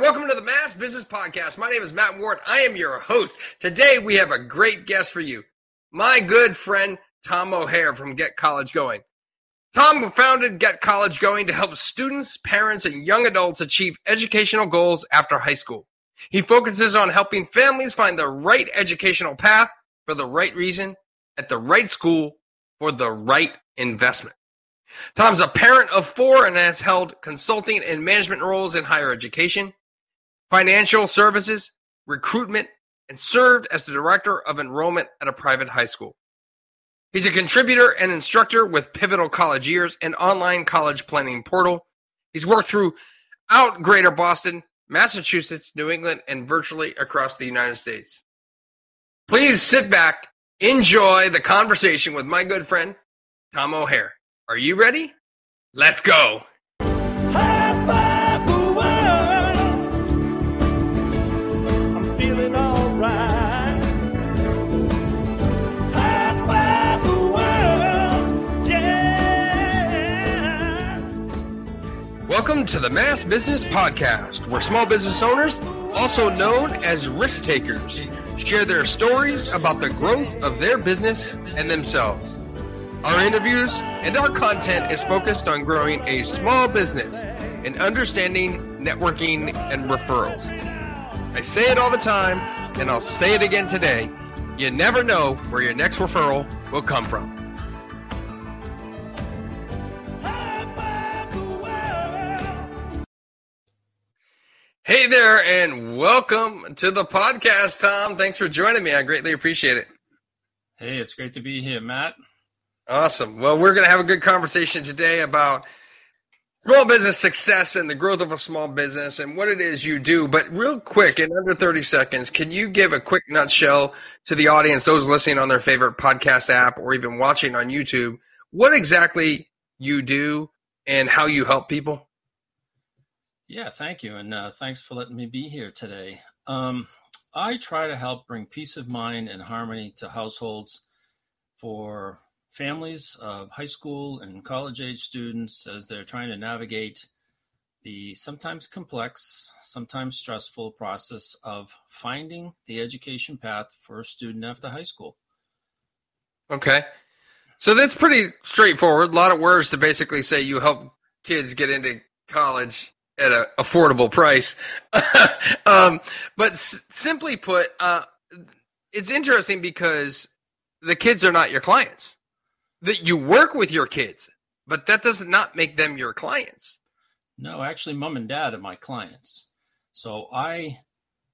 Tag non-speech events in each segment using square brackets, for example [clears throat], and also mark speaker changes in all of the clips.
Speaker 1: welcome to the Mass Business Podcast. My name is Matt Ward. I am your host. Today, we have a great guest for you, my good friend Tom O'Hare from Get College Going. Tom founded Get College Going to help students, parents, and young adults achieve educational goals after high school. He focuses on helping families find the right educational path for the right reason at the right school for the right investment. Tom's a parent of four and has held consulting and management roles in higher education, financial services, recruitment, and served as the director of enrollment at a private high school. He's a contributor and instructor with Pivotal College Years, an online college planning portal. He's worked throughout Greater Boston, Massachusetts, New England, and virtually across the United States. Please sit back, enjoy the conversation with my good friend, Tom O'Hare. Are you ready? Let's go. To the Mass Business Podcast, where small business owners, also known as risk takers, share their stories about the growth of their business and themselves. Our interviews and our content is focused on growing a small business and understanding networking and referrals. I say it all the time, and I'll say it again today. You never know where your next referral will come from. Hey there, and welcome to the podcast, Tom. Thanks for joining me. I greatly appreciate it.
Speaker 2: Hey, it's great to be here, Matt.
Speaker 1: Awesome. Well, we're going to have a good conversation today about small business success and the growth of a small business and what it is you do. But real quick, in under 30 seconds, can you give a quick nutshell to the audience, those listening on their favorite podcast app or even watching on YouTube, what exactly you do and how you help people?
Speaker 2: Yeah, thank you. And uh, thanks for letting me be here today. Um, I try to help bring peace of mind and harmony to households for families of high school and college age students as they're trying to navigate the sometimes complex, sometimes stressful process of finding the education path for a student after high school.
Speaker 1: Okay. So that's pretty straightforward. A lot of words to basically say you help kids get into college at an affordable price. [laughs] um, but s- simply put, uh, it's interesting because the kids are not your clients. That you work with your kids, but that does not make them your clients.
Speaker 2: No, actually, mom and dad are my clients. So I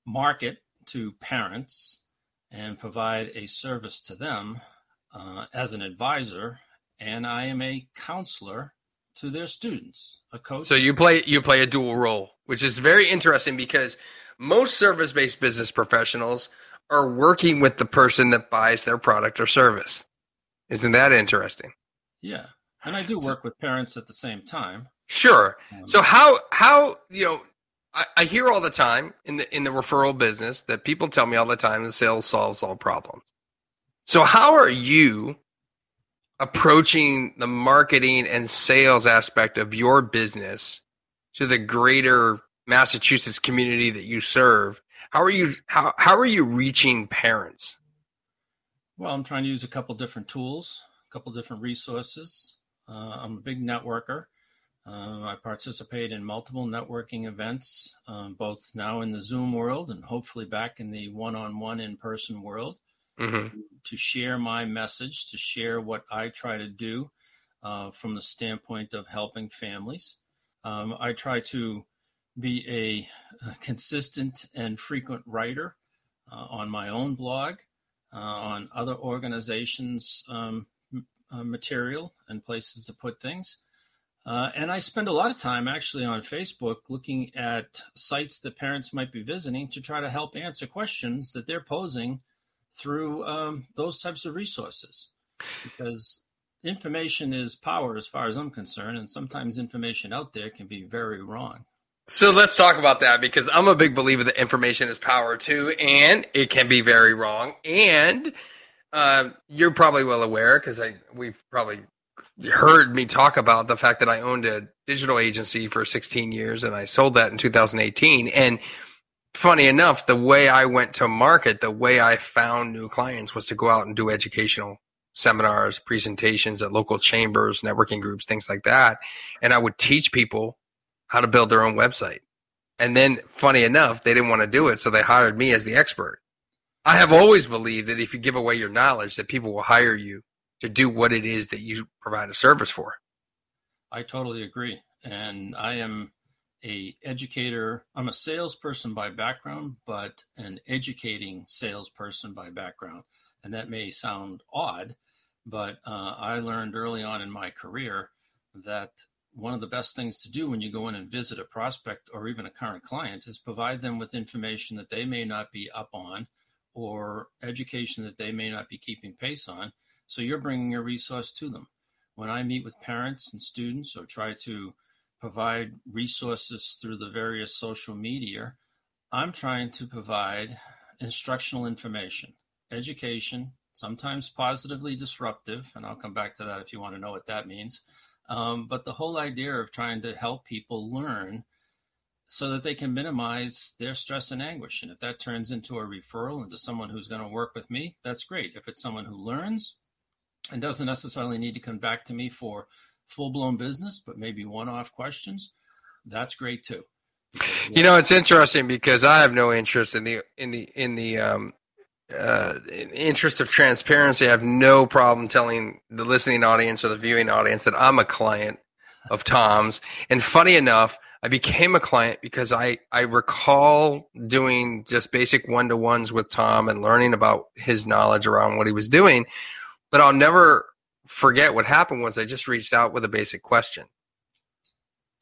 Speaker 2: market to parents and provide a service to them uh, as an advisor, and I am a counselor to their students, a coach.
Speaker 1: So you play you play a dual role, which is very interesting because most service-based business professionals are working with the person that buys their product or service. Isn't that interesting?
Speaker 2: Yeah. And I do work with parents at the same time.
Speaker 1: Sure.
Speaker 2: Um,
Speaker 1: So how how you know I, I hear all the time in the in the referral business that people tell me all the time the sales solves all problems. So how are you approaching the marketing and sales aspect of your business to the greater Massachusetts community that you serve? How are you how how are you reaching parents?
Speaker 2: Well, I'm trying to use a couple different tools, a couple different resources. Uh, I'm a big networker. Uh, I participate in multiple networking events, um, both now in the Zoom world and hopefully back in the one on one in person world,
Speaker 1: hmm
Speaker 2: to share my message, to share what I try to do uh, from the standpoint of helping families. Um, I try to be a, a consistent and frequent writer uh, on my own blog, uh, on other organizations' um, uh, material and places to put things. Uh, and I spend a lot of time actually on Facebook looking at sites that parents might be visiting to try to help answer questions that they're posing through um, those types of resources. Because information is power as far as I'm concerned, and sometimes information out there can be very wrong.
Speaker 1: So let's talk about that because I'm a big believer that information is power too, and it can be very wrong. And uh, you're probably well aware because I we've probably heard me talk about the fact that I owned a digital agency for 16 years and I sold that in 2018. And funny enough, the way I went to market, the way I found new clients was to go out and do educational seminars, presentations at local chambers, networking groups, things like that. And I would teach people how to build their own website. And then, funny enough, they didn't want to do it. So they hired me as the expert. I have always believed that if you give away your knowledge, that people will hire you to do what it is that you provide a service for.
Speaker 2: I totally agree. And I am a educator. I'm a salesperson by background, but an educating salesperson by background. And that may sound odd, but uh, I learned early on in my career that one of the best things to do when you go in and visit a prospect or even a current client is provide them with information that they may not be up on or education that they may not be keeping pace on. So you're bringing a resource to them. When I meet with parents and students or try to provide resources through the various social media, I'm trying to provide instructional information, education, sometimes positively disruptive, and I'll come back to that if you want to know what that means. Um, but the whole idea of trying to help people learn so that they can minimize their stress and anguish. And if that turns into a referral into someone who's going to work with me, that's great. If it's someone who learns and doesn't necessarily need to come back to me for full blown business, but maybe one off questions, that's great too.
Speaker 1: You know, it's interesting because I have no interest in the in the in the um, uh, in interest of transparency, I have no problem telling the listening audience or the viewing audience that I'm a client of Tom's. And funny enough, I became a client because I, I recall doing just basic one to ones with Tom and learning about his knowledge around what he was doing. But I'll never forget what happened was I just reached out with a basic question.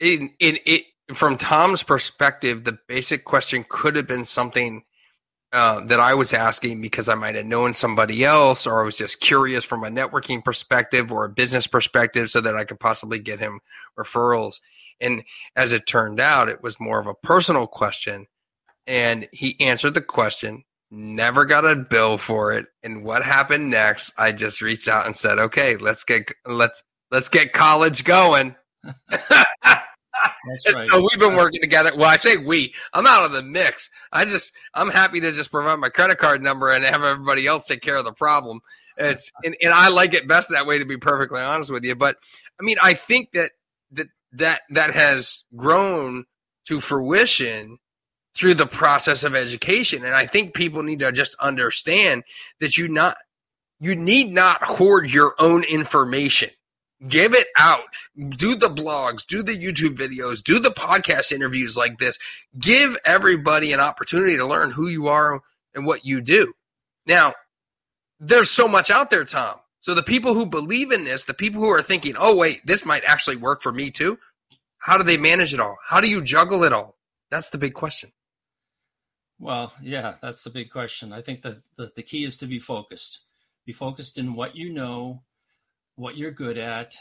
Speaker 1: In, in, it, from Tom's perspective, the basic question could have been something uh, that I was asking because I might have known somebody else, or I was just curious from a networking perspective or a business perspective, so that I could possibly get him referrals. And as it turned out, it was more of a personal question, and he answered the question. Never got a bill for it. And what happened next? I just reached out and said, "Okay, let's get let's let's get college going." That's [laughs] right. So we've been working together. Well, I say we. I'm out of the mix. I just I'm happy to just provide my credit card number and have everybody else take care of the problem. It's [laughs] and, and I like it best that way to be perfectly honest with you. But I mean, I think that that that that has grown to fruition through the process of education. And I think people need to just understand that you not you need not hoard your own information. Give it out. Do the blogs do the youtube videos do the podcast interviews like this. Give everybody an opportunity to learn who you are and what you do. Now there's so much out there tom. So the people who believe in this the people who are thinking oh wait this might actually work for me too how do they manage it all? How do you juggle it all? That's the big question
Speaker 2: well yeah that's the big question i think that the, the key is to be focused be focused in what you know what you're good at,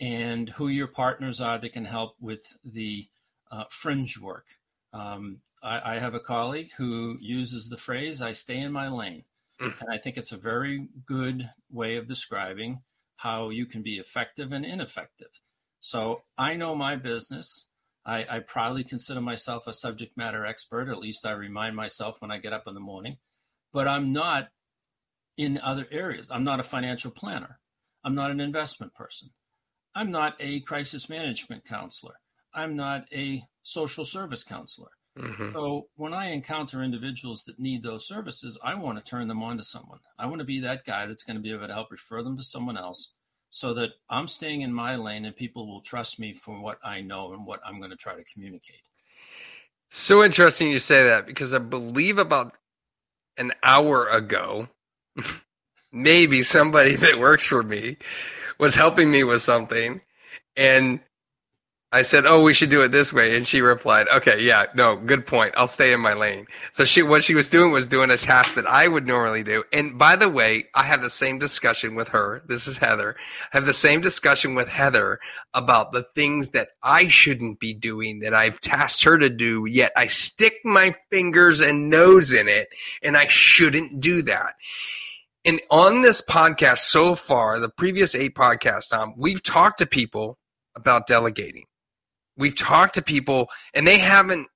Speaker 2: and who your partners are that can help with the uh, fringe work. Um, I, I, have a colleague who uses the phrase, I stay in my lane. Mm. And I think it's a very good way of describing how you can be effective and ineffective. So I know my business. I, I proudly consider myself a subject matter expert. At least I remind myself when I get up in the morning. But I'm not in other areas. I'm not a financial planner. I'm not an investment person. I'm not a crisis management counselor. I'm not a social service counselor. Mm-hmm. So when I encounter individuals that need those services, I want to turn them on to someone. I want to be that guy that's going to be able to help refer them to someone else so that I'm staying in my lane and people will trust me for what I know and what I'm going to try to communicate.
Speaker 1: So interesting you say that because I believe about an hour ago, [laughs] maybe somebody that works for me was helping me with something and I said, "Oh, we should do it this way," and she replied, "Okay, yeah, no, good point. I'll stay in my lane." So she, what she was doing was doing a task that I would normally do. And by the way, I have the same discussion with her. This is Heather. I have the same discussion with Heather about the things that I shouldn't be doing that I've tasked her to do. Yet I stick my fingers and nose in it, and I shouldn't do that. And on this podcast so far, the previous eight podcasts, Tom, we've talked to people about delegating. We've talked to people and they haven't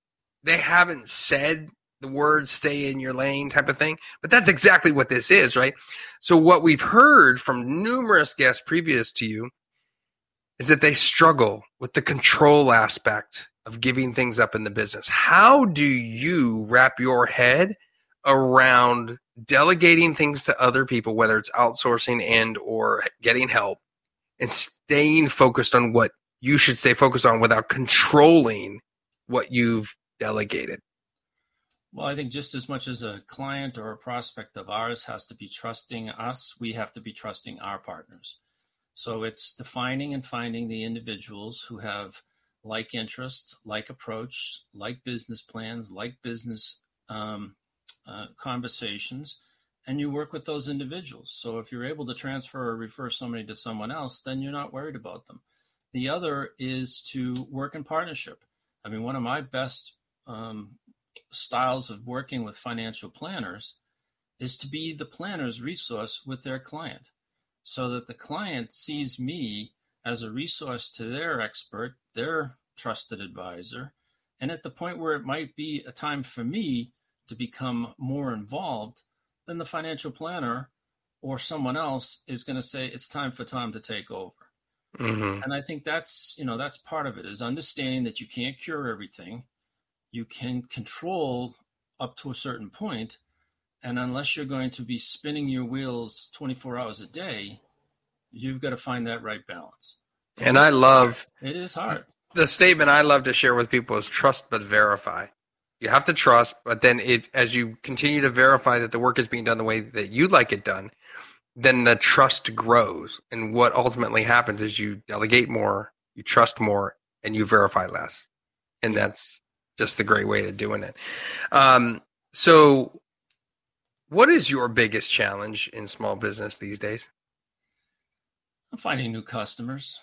Speaker 1: they haven't said the words stay in your lane type of thing, but that's exactly what this is, right? So what we've heard from numerous guests previous to you is that they struggle with the control aspect of giving things up in the business. How do you wrap your head around delegating things to other people whether it's outsourcing and or getting help and staying focused on what you should stay focused on without controlling what you've delegated
Speaker 2: well i think just as much as a client or a prospect of ours has to be trusting us we have to be trusting our partners so it's defining and finding the individuals who have like interest like approach like business plans like business um, uh, conversations and you work with those individuals. So if you're able to transfer or refer somebody to someone else, then you're not worried about them. The other is to work in partnership. I mean, one of my best um, styles of working with financial planners is to be the planner's resource with their client so that the client sees me as a resource to their expert, their trusted advisor. And at the point where it might be a time for me to become more involved, then the financial planner or someone else is going to say it's time for Tom to take over. Mm-hmm. And I think that's you know that's part of it is understanding that you can't cure everything. You can control up to a certain point, and unless you're going to be spinning your wheels 24 hours a day, you've got to find that right balance.
Speaker 1: And, and I love
Speaker 2: hard. it is hard.
Speaker 1: The statement I love to share with people is trust but verify. You have to trust, but then it as you continue to verify that the work is being done the way that you'd like it done, then the trust grows. And what ultimately happens is you delegate more, you trust more, and you verify less. And that's just the great way to doing it. Um, so, what is your biggest challenge in small business these days?
Speaker 2: Finding new customers.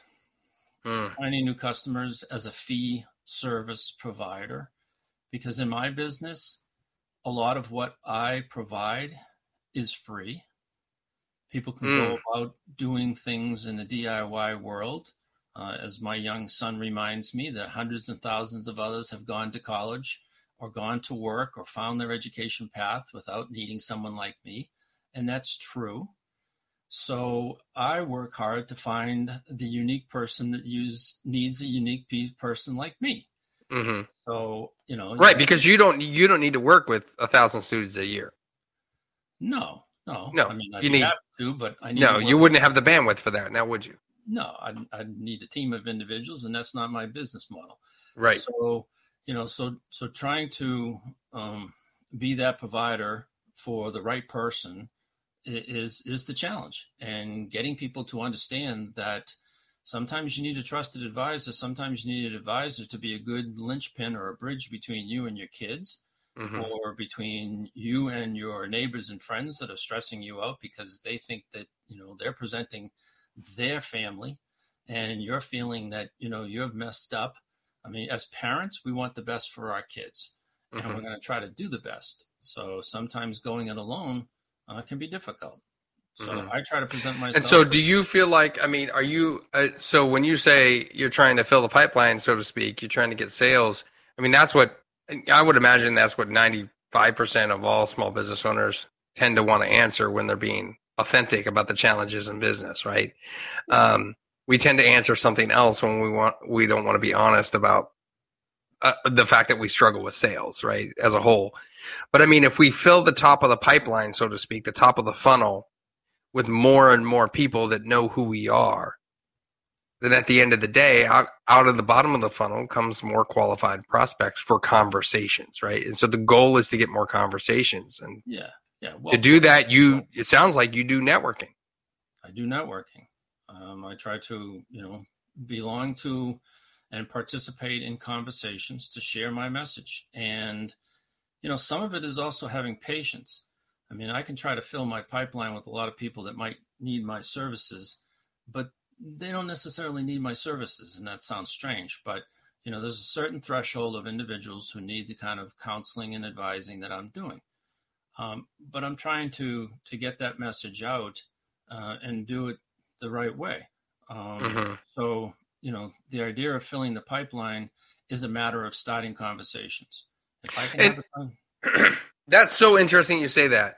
Speaker 2: Mm. Finding new customers as a fee service provider because in my business, a lot of what I provide is free. People can mm. go about doing things in the DIY world. Uh, as my young son reminds me, that hundreds and thousands of others have gone to college or gone to work or found their education path without needing someone like me. And that's true. So I work hard to find the unique person that use, needs a unique person like me. Mm-hmm. So you know,
Speaker 1: right? because you don't you don't need to work with a thousand students a year.
Speaker 2: No, no,
Speaker 1: no. I mean, I you need
Speaker 2: to, but I need
Speaker 1: no. You wouldn't have the bandwidth for that now, would you?
Speaker 2: No, I I need a team of individuals, and that's not my business model.
Speaker 1: Right.
Speaker 2: So you know, so so trying to um, be that provider for the right person is is the challenge, and getting people to understand that Sometimes you need a trusted advisor. Sometimes you need an advisor to be a good linchpin or a bridge between you and your kids, mm-hmm. or between you and your neighbors and friends that are stressing you out because they think that you know they're presenting their family, and you're feeling that you know you have messed up. I mean, as parents, we want the best for our kids, and mm-hmm. we're going to try to do the best. So sometimes going it alone uh, can be difficult. So mm-hmm. I try to present myself.
Speaker 1: And so, do you feel like? I mean, are you? Uh, so when you say you're trying to fill the pipeline, so to speak, you're trying to get sales. I mean, that's what I would imagine. That's what 95 percent of all small business owners tend to want to answer when they're being authentic about the challenges in business, right? Um, we tend to answer something else when we want. We don't want to be honest about uh, the fact that we struggle with sales, right, as a whole. But I mean, if we fill the top of the pipeline, so to speak, the top of the funnel with more and more people that know who we are, then at the end of the day, out, out of the bottom of the funnel comes more qualified prospects for conversations, right? And so the goal is to get more conversations. And
Speaker 2: yeah, yeah.
Speaker 1: Well, to do that, you it sounds like you do networking.
Speaker 2: I do networking. Um, I try to, you know, belong to and participate in conversations to share my message. And, you know, some of it is also having patience. I mean, I can try to fill my pipeline with a lot of people that might need my services, but they don't necessarily need my services. And that sounds strange, but you know, there's a certain threshold of individuals who need the kind of counseling and advising that I'm doing. Um, but I'm trying to to get that message out uh, and do it the right way. Um, mm-hmm. So you know, the idea of filling the pipeline is a matter of starting conversations. If I
Speaker 1: can and, [clears throat] that's so interesting you say that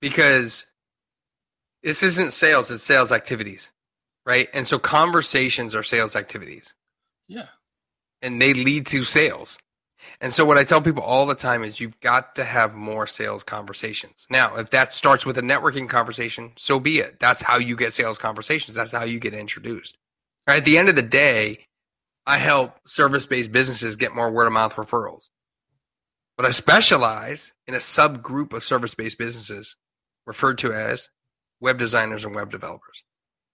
Speaker 1: because this isn't sales; it's sales activities, right? And so conversations are sales activities.
Speaker 2: Yeah,
Speaker 1: and they lead to sales. And so what I tell people all the time is you've got to have more sales conversations. Now, if that starts with a networking conversation, so be it. That's how you get sales conversations. That's how you get introduced. Right? At the end of the day, I help service-based businesses get more word of mouth referrals. But I specialize in a subgroup of service-based businesses referred to as web designers and web developers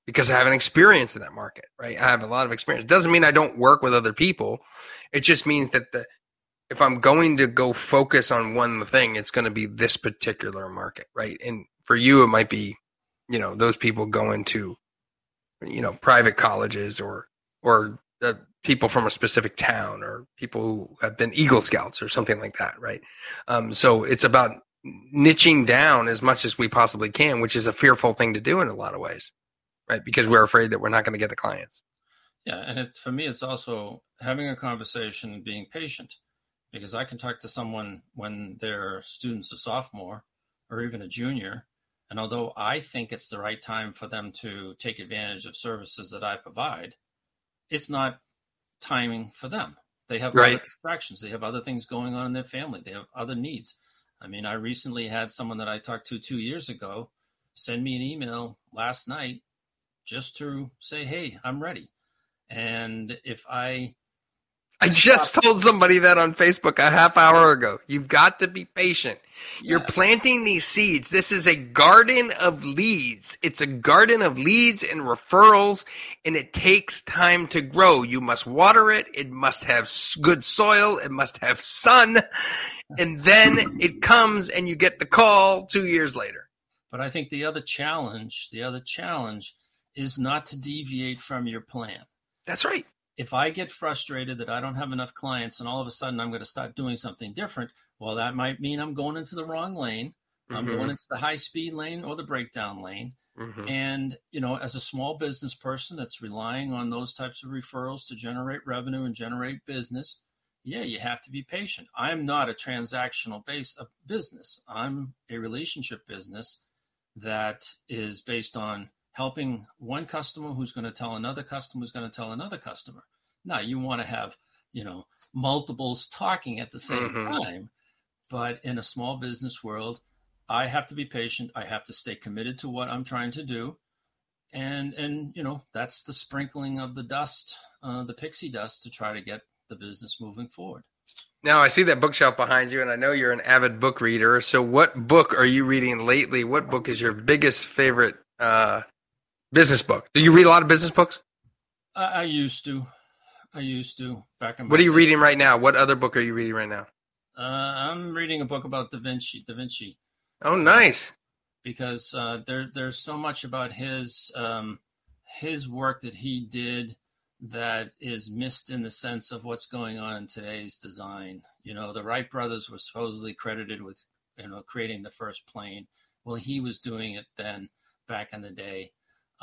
Speaker 1: because I have an experience in that market, right? I have a lot of experience. It doesn't mean I don't work with other people. It just means that the if I'm going to go focus on one thing, it's going to be this particular market, right? And for you, it might be, you know, those people going to, you know, private colleges or or uh, people from a specific town or people who have been Eagle Scouts or something like that, right? Um, so it's about niching down as much as we possibly can, which is a fearful thing to do in a lot of ways, right? Because we're afraid that we're not going to get the clients.
Speaker 2: Yeah, and it's for me, it's also having a conversation and being patient because I can talk to someone when they're student's a sophomore or even a junior. And although I think it's the right time for them to take advantage of services that I provide, it's not timing for them. They have right. other distractions. They have other things going on in their family. They have other needs. I mean, I recently had someone that I talked to two years ago send me an email last night just to say, hey, I'm ready. And if I
Speaker 1: I just told somebody that on Facebook a half hour ago. You've got to be patient. Yeah. You're planting these seeds. This is a garden of leads. It's a garden of leads and referrals, and it takes time to grow. You must water it. It must have good soil. It must have sun. And then it comes and you get the call two years later.
Speaker 2: But I think the other challenge, the other challenge is not to deviate from your plan.
Speaker 1: That's right
Speaker 2: if I get frustrated that I don't have enough clients and all of a sudden I'm going to start doing something different, well, that might mean I'm going into the wrong lane. Mm-hmm. I'm going into the high speed lane or the breakdown lane. Mm-hmm. And, you know, as a small business person that's relying on those types of referrals to generate revenue and generate business, yeah, you have to be patient. I'm not a transactional base of business. I'm a relationship business that is based on helping one customer who's going to tell another customer who's going to tell another customer. Now you want to have, you know, multiples talking at the same mm-hmm. time, but in a small business world, I have to be patient. I have to stay committed to what I'm trying to do. And and you know, that's the sprinkling of the dust, uh, the pixie dust to try to get the business moving forward.
Speaker 1: Now I see that bookshelf behind you, and I know you're an avid book reader. So, what book are you reading lately? What book is your biggest favorite uh, Business book. Do you read a lot of business books?
Speaker 2: I, I used to. I used to back in.
Speaker 1: What are you reading right now? What other book are you reading right now?
Speaker 2: Uh, I'm reading a book about Da Vinci. Da Vinci.
Speaker 1: Oh, nice.
Speaker 2: Because uh, there, there's so much about his um, his work that he did that is missed in the sense of what's going on in today's design. You know, the Wright brothers were supposedly credited with you know creating the first plane. Well, he was doing it then back in the day.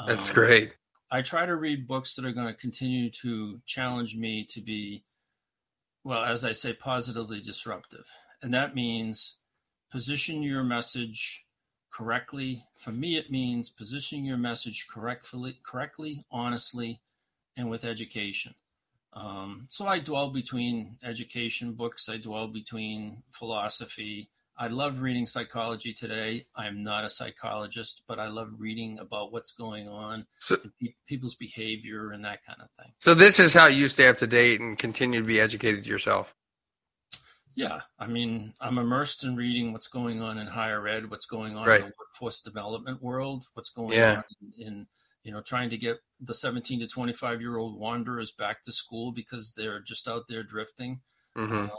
Speaker 1: That's um, great.
Speaker 2: I try to read books that are going to continue to challenge me to be, well, as I say, positively disruptive. And that means position your message correctly. For me, it means positioning your message correctly, correctly, honestly, and with education. Um, so I dwell between education books. I dwell between philosophy. I love reading psychology today. I'm not a psychologist, but I love reading about what's going on, so, people's behavior, and that kind of thing.
Speaker 1: So this is how you stay up to date and continue to be educated yourself.
Speaker 2: Yeah, I mean, I'm immersed in reading what's going on in higher ed, what's going on right. in the workforce development world, what's going yeah. on in, in, you know, trying to get the 17 to 25 year old wanderers back to school because they're just out there drifting. Mm-hmm. Um,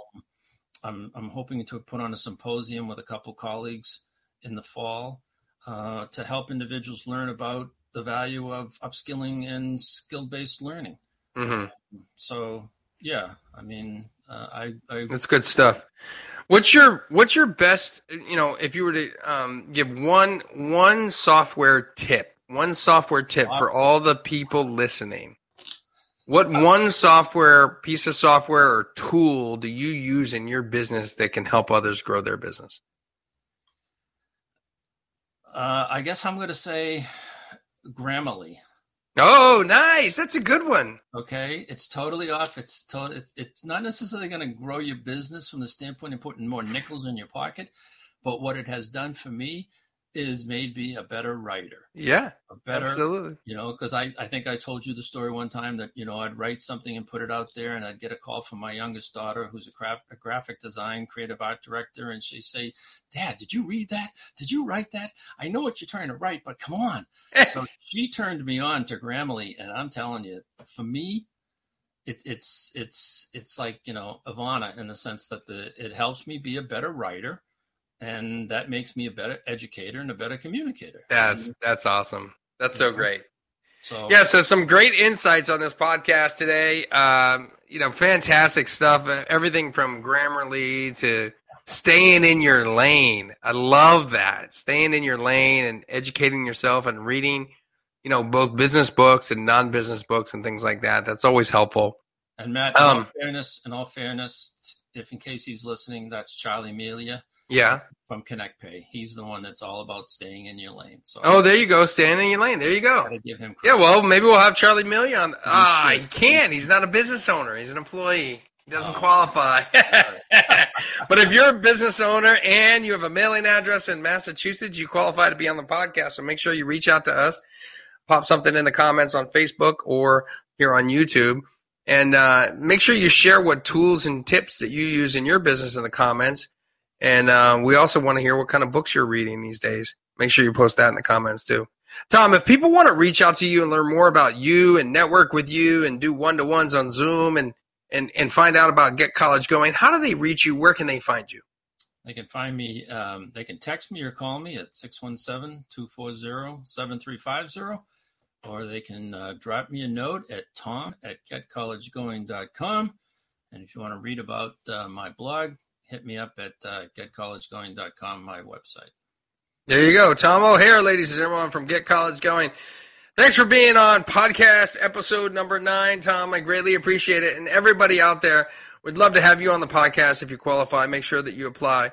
Speaker 2: I'm, I'm hoping to put on a symposium with a couple colleagues in the fall uh, to help individuals learn about the value of upskilling and skill based learning. Mm-hmm. So, yeah, I mean, uh, I, I,
Speaker 1: that's good stuff. What's your what's your best? You know, if you were to um, give one one software tip, one software tip for all the people listening, what one software piece of software or tool do you use in your business that can help others grow their business?
Speaker 2: Uh, I guess I'm going to say Grammarly.
Speaker 1: Oh, nice. That's a good one.
Speaker 2: Okay, it's totally off. It's total. It's not necessarily going to grow your business from the standpoint of putting more nickels in your pocket, but what it has done for me is made me a better writer.
Speaker 1: Yeah,
Speaker 2: a better,
Speaker 1: absolutely.
Speaker 2: You know, because I, I think I told you the story one time that you know I'd write something and put it out there, and I'd get a call from my youngest daughter, who's a, craft, a graphic design creative art director, and she'd say, "Dad, did you read that? Did you write that? I know what you're trying to write, but come on." [laughs] so she turned me on to Grammarly, and I'm telling you, for me, it, it's it's it's like you know Ivana in the sense that the it helps me be a better writer and that makes me a better educator and a better communicator.
Speaker 1: That's that's awesome. That's so great.
Speaker 2: So
Speaker 1: yeah, so some great insights on this podcast today. Um, you know, fantastic stuff. Uh, everything from Grammarly to staying in your lane. I love that. Staying in your lane and educating yourself and reading, you know, both business books and non-business books and things like that. That's always helpful.
Speaker 2: And Matt, in um, all fairness, in all fairness, if in case he's listening, that's Charlie Melia.
Speaker 1: Yeah.
Speaker 2: From Connect Pay. He's the one that's all about staying in your lane. So
Speaker 1: Oh, there you go. Staying in your lane. There you go.
Speaker 2: give him
Speaker 1: credit. Yeah, well, maybe we'll have Charlie Million on. Ah, he can't. He's not a business owner. He's an employee. He doesn't oh. qualify. [laughs] [laughs] but if you're a business owner and you have a mailing address in Massachusetts, you qualify to be on the podcast. So make sure you reach out to us. Pop something in the comments on Facebook or here on YouTube. And uh, make sure you share what tools and tips that you use in your business in the comments and uh, we also want to hear what kind of books you're reading these days. Make sure you post that in the comments too. Tom, if people want to reach out to you and learn more about you and network with you and do one to ones on Zoom and, and, and find out about Get College Going, how do they reach you? Where can they find you?
Speaker 2: They can find me, um, they can text me or call me at 617 240 7350, or they can uh, drop me a note at tom at getcollegegoing.com. And if you want to read about uh, my blog, hit me up at uh, getcollegegoing.com, my website.
Speaker 1: There you go. Tom O'Hare, ladies and gentlemen, from Get College Going. Thanks for being on podcast episode number nine, Tom. I greatly appreciate it. And everybody out there, we'd love to have you on the podcast if you qualify. Make sure that you apply.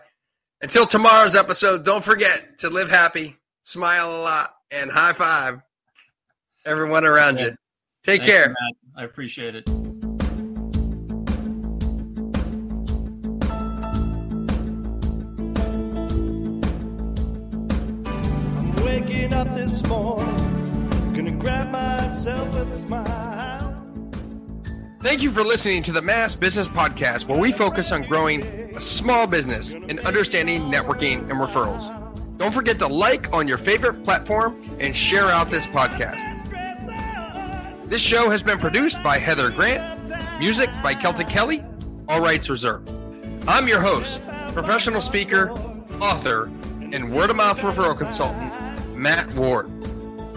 Speaker 1: Until tomorrow's episode, don't forget to live happy, smile a lot, and high five everyone around you. Take care.
Speaker 2: You, I appreciate it.
Speaker 1: Up this morning, gonna grab myself a smile. Thank you for listening to the Mass Business Podcast, where we focus on growing a small business and understanding networking and referrals. Don't forget to like on your favorite platform and share out this podcast. This show has been produced by Heather Grant, music by Celtic Kelly, all rights reserved. I'm your host, professional speaker, author, and word of mouth referral consultant, Matt Ward.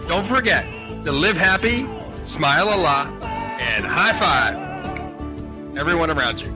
Speaker 1: Don't forget to live happy, smile a lot, and high five everyone around you.